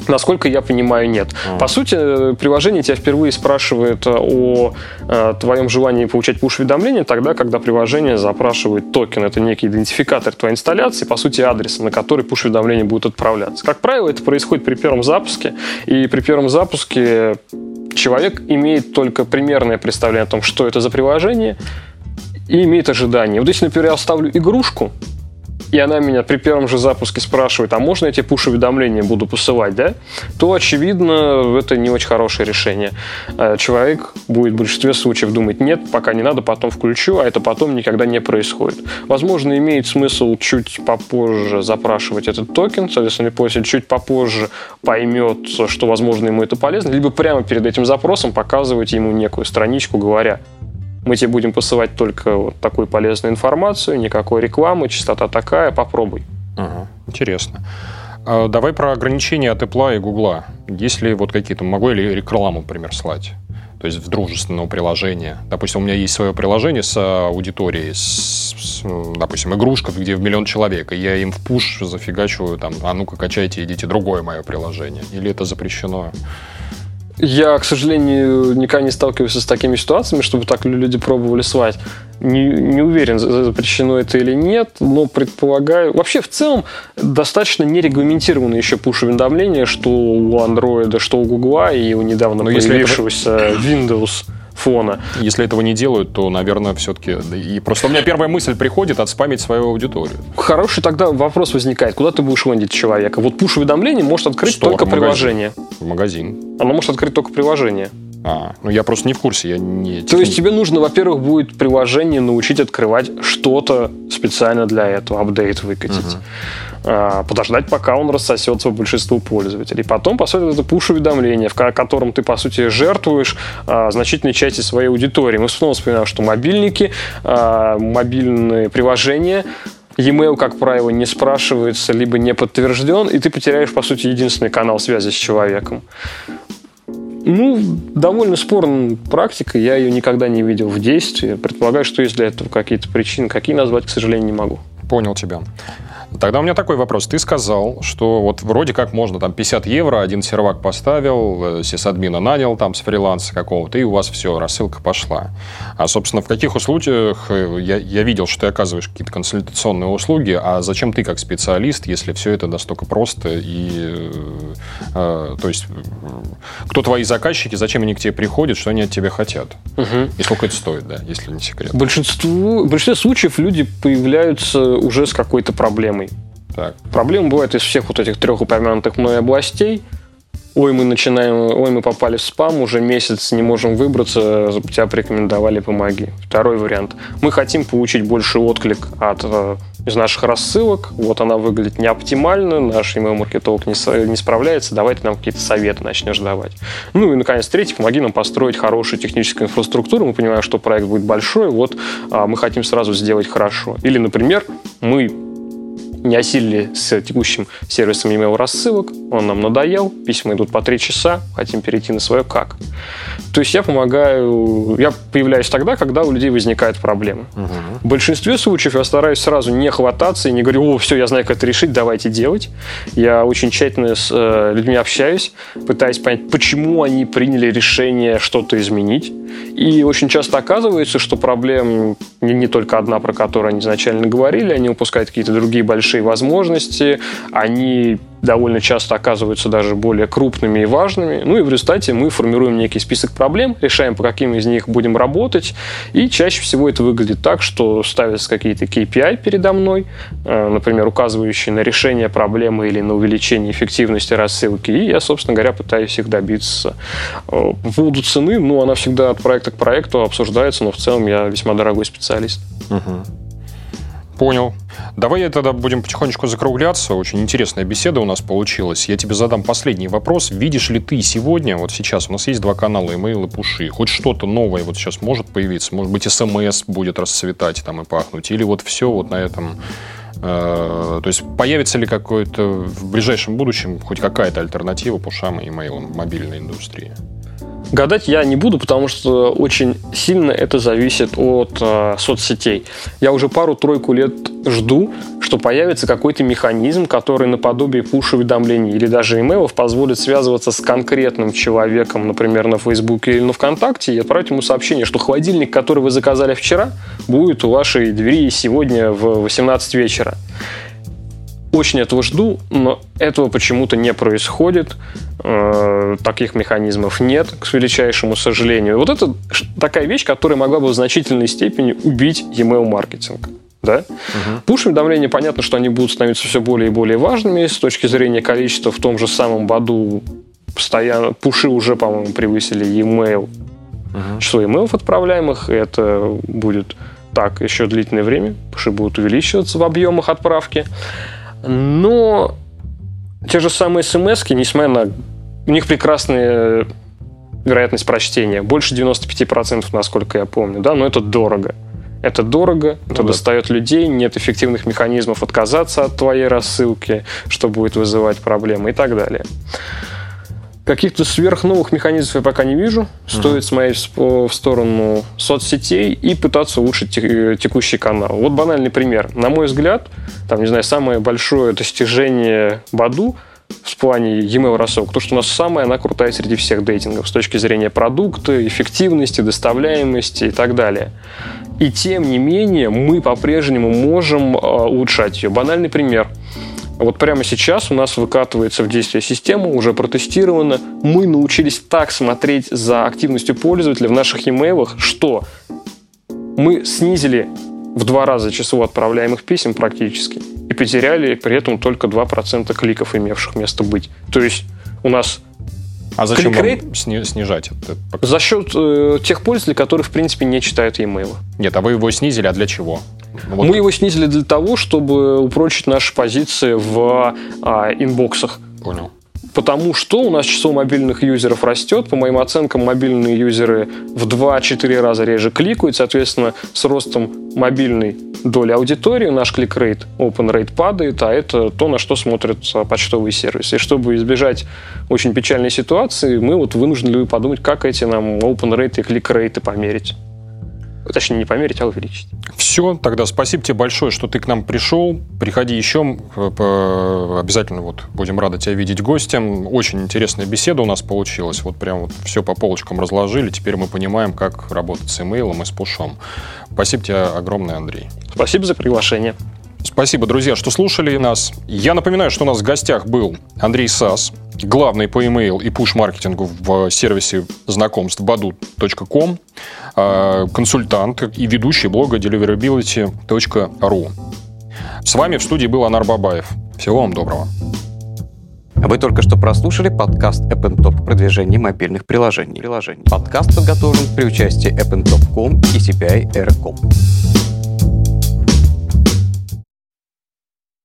Насколько я понимаю, нет. Mm. По сути, приложение тебя впервые спрашивает э, о, э, твоем желании получать push-уведомления тогда, когда приложение запрашивает токен. Это некий идентификатор твоей инсталляции, по сути, адреса, на который push-уведомления будут отправляться. Как правило, это происходит при первом запуске, и при первом запуске человек имеет только примерное представление о том, что это за приложение, и имеет ожидание. Вот если, например, я оставлю игрушку, и она меня при первом же запуске спрашивает, а можно я тебе пуш-уведомления буду посылать, да, то, очевидно, это не очень хорошее решение. Э, человек будет в большинстве случаев думать, нет, пока не надо, потом включу, а это потом никогда не происходит. Возможно, имеет смысл чуть попозже запрашивать этот токен, соответственно, пользователь чуть попозже поймет, что, возможно, ему это полезно, либо прямо перед этим запросом показывать ему некую страничку, говоря, мы тебе будем посылать только вот такую полезную информацию, никакой рекламы, частота такая, попробуй. Ага, интересно. А давай про ограничения от Apple и Google. Есть ли вот какие-то, могу ли рекламу, например, слать? То есть в дружественного приложения. Допустим, у меня есть свое приложение с аудиторией, с, с, допустим, игрушка, где в миллион человек, и я им в пуш зафигачиваю, там, а ну-ка качайте, идите другое мое приложение. Или это запрещено? Я, к сожалению, никогда не сталкивался с такими ситуациями, чтобы так люди пробовали свать. Не, не уверен, запрещено это или нет, но предполагаю... Вообще, в целом, достаточно нерегламентировано еще пуш-уведомления, что у Android, что у Google, и у недавно но появившегося это... Windows фона. Если этого не делают, то, наверное, все-таки... И просто у меня первая мысль приходит отспамить свою аудиторию. Хороший тогда вопрос возникает. Куда ты будешь вендить человека? Вот пуш-уведомление может открыть Store, только магазин. приложение. Магазин. Оно может открыть только приложение. А, ну я просто не в курсе, я не... То есть тебе нужно, во-первых, будет приложение научить открывать что-то специально для этого, апдейт выкатить. Угу. А, подождать, пока он рассосется в большинству пользователей. Потом, по сути, это пуш-уведомление, в котором ты, по сути, жертвуешь а, значительной части своей аудитории. Мы снова вспоминаем, что мобильники, а, мобильные приложения E-mail, как правило, не спрашивается, либо не подтвержден, и ты потеряешь, по сути, единственный канал связи с человеком. Ну, довольно спорная практика, я ее никогда не видел в действии. Предполагаю, что есть для этого какие-то причины. Какие назвать, к сожалению, не могу. Понял тебя. Тогда у меня такой вопрос. Ты сказал, что вот вроде как можно там 50 евро, один сервак поставил, э, сисадмина нанял там с фриланса какого-то, и у вас все, рассылка пошла. А, собственно, в каких условиях э, я, я видел, что ты оказываешь какие-то консультационные услуги, а зачем ты как специалист, если все это настолько просто и... Э, то есть, кто твои заказчики, зачем они к тебе приходят, что они от тебя хотят? Угу. И сколько это стоит, да, если не секрет? Большинству, в большинстве случаев люди появляются уже с какой-то проблемой. Так. Проблема бывает из всех вот этих трех упомянутых мной областей. Ой, мы начинаем, ой, мы попали в спам, уже месяц не можем выбраться, тебя порекомендовали, помоги. Второй вариант. Мы хотим получить больше отклик от э, из наших рассылок. Вот она выглядит не оптимально, наш email-маркетолог не, не справляется, давай ты нам какие-то советы начнешь давать. Ну и, наконец, третий, помоги нам построить хорошую техническую инфраструктуру. Мы понимаем, что проект будет большой, вот а, мы хотим сразу сделать хорошо. Или, например, мы не осилили с текущим сервисом email рассылок, он нам надоел, письма идут по три часа, хотим перейти на свое как. То есть я помогаю, я появляюсь тогда, когда у людей возникают проблемы. Угу. В большинстве случаев я стараюсь сразу не хвататься и не говорю, о, все, я знаю, как это решить, давайте делать. Я очень тщательно с э, людьми общаюсь, пытаюсь понять, почему они приняли решение что-то изменить. И очень часто оказывается, что проблем не, не только одна, про которую они изначально говорили, они упускают какие-то другие большие возможности, они довольно часто оказываются даже более крупными и важными. Ну и в результате мы формируем некий список проблем, решаем, по каким из них будем работать. И чаще всего это выглядит так, что ставятся какие-то KPI передо мной, э, например, указывающие на решение проблемы или на увеличение эффективности рассылки. И я, собственно говоря, пытаюсь их добиться. Э, по поводу цены, ну, она всегда от проекта к проекту обсуждается, но в целом я весьма дорогой специалист. Угу. Понял. Давай тогда будем потихонечку закругляться. Очень интересная беседа у нас получилась. Я тебе задам последний вопрос. Видишь ли ты сегодня, вот сейчас у нас есть два канала, email и пуши, хоть что-то новое вот сейчас может появиться? Может быть, смс будет расцветать там и пахнуть? Или вот все вот на этом э, то есть появится ли какое-то в ближайшем будущем хоть какая-то альтернатива пушам и имейлам мобильной индустрии? Гадать я не буду, потому что очень сильно это зависит от э, соцсетей. Я уже пару-тройку лет жду, что появится какой-то механизм, который наподобие пуш-уведомлений или даже имейлов позволит связываться с конкретным человеком, например, на Фейсбуке или на ВКонтакте, и отправить ему сообщение, что холодильник, который вы заказали вчера, будет у вашей двери сегодня в 18 вечера. Очень этого жду, но этого почему-то не происходит. Э, таких механизмов нет, к величайшему сожалению. Вот это такая вещь, которая могла бы в значительной степени убить email маркетинг. Да? Угу. Пуш-уведомления, понятно, что они будут становиться все более и более важными с точки зрения количества в том же самом Баду постоянно пуши уже, по-моему, превысили e-mail. Угу. Число имейлов отправляемых, это будет так еще длительное время. Пуши будут увеличиваться в объемах отправки. Но те же самые смс несмотря на... У них прекрасная вероятность прочтения. Больше 95%, насколько я помню. Да? Но это дорого. Это дорого, ну, это да. достает людей, нет эффективных механизмов отказаться от твоей рассылки, что будет вызывать проблемы и так далее. Каких-то сверхновых механизмов я пока не вижу. Стоит смотреть в сторону соцсетей и пытаться улучшить текущий канал. Вот банальный пример. На мой взгляд, там, не знаю, самое большое достижение Баду в плане e-mail рассылок, то, что у нас самая, она крутая среди всех дейтингов с точки зрения продукта, эффективности, доставляемости и так далее. И тем не менее, мы по-прежнему можем а, улучшать ее. Банальный пример – вот прямо сейчас у нас выкатывается в действие система, уже протестирована. Мы научились так смотреть за активностью пользователя в наших имейлах, что мы снизили в два раза число отправляемых писем практически и потеряли при этом только 2% кликов, имевших место быть. То есть у нас а зачем кликрейт... снижать это? За счет э, тех пользователей, которые, в принципе, не читают e-mail. Нет, а вы его снизили, а для чего? Вот. Мы его снизили для того, чтобы упрочить наши позиции в а, инбоксах. Понял. Потому что у нас число мобильных юзеров растет. По моим оценкам, мобильные юзеры в 2-4 раза реже кликают. Соответственно, с ростом мобильной доли аудитории наш клик-рейт, open rate падает, а это то, на что смотрят почтовые сервисы. И чтобы избежать очень печальной ситуации, мы вот вынуждены подумать, как эти нам open rate и клик-рейты померить. Точнее, не померить, а увеличить. Все, тогда спасибо тебе большое, что ты к нам пришел. Приходи еще, обязательно вот будем рады тебя видеть гостем. Очень интересная беседа у нас получилась. Вот прям вот все по полочкам разложили. Теперь мы понимаем, как работать с имейлом и с пушом. Спасибо тебе огромное, Андрей. Спасибо за приглашение. Спасибо, друзья, что слушали нас. Я напоминаю, что у нас в гостях был Андрей Сас, главный по email и пуш-маркетингу в сервисе знакомств badu.com, а, консультант и ведущий блога deliverability.ru. С вами в студии был Анар Бабаев. Всего вам доброго. Вы только что прослушали подкаст AppnTop о продвижении мобильных приложений. приложений. Подкаст подготовлен при участии AppnTop.com и CPI Air.com.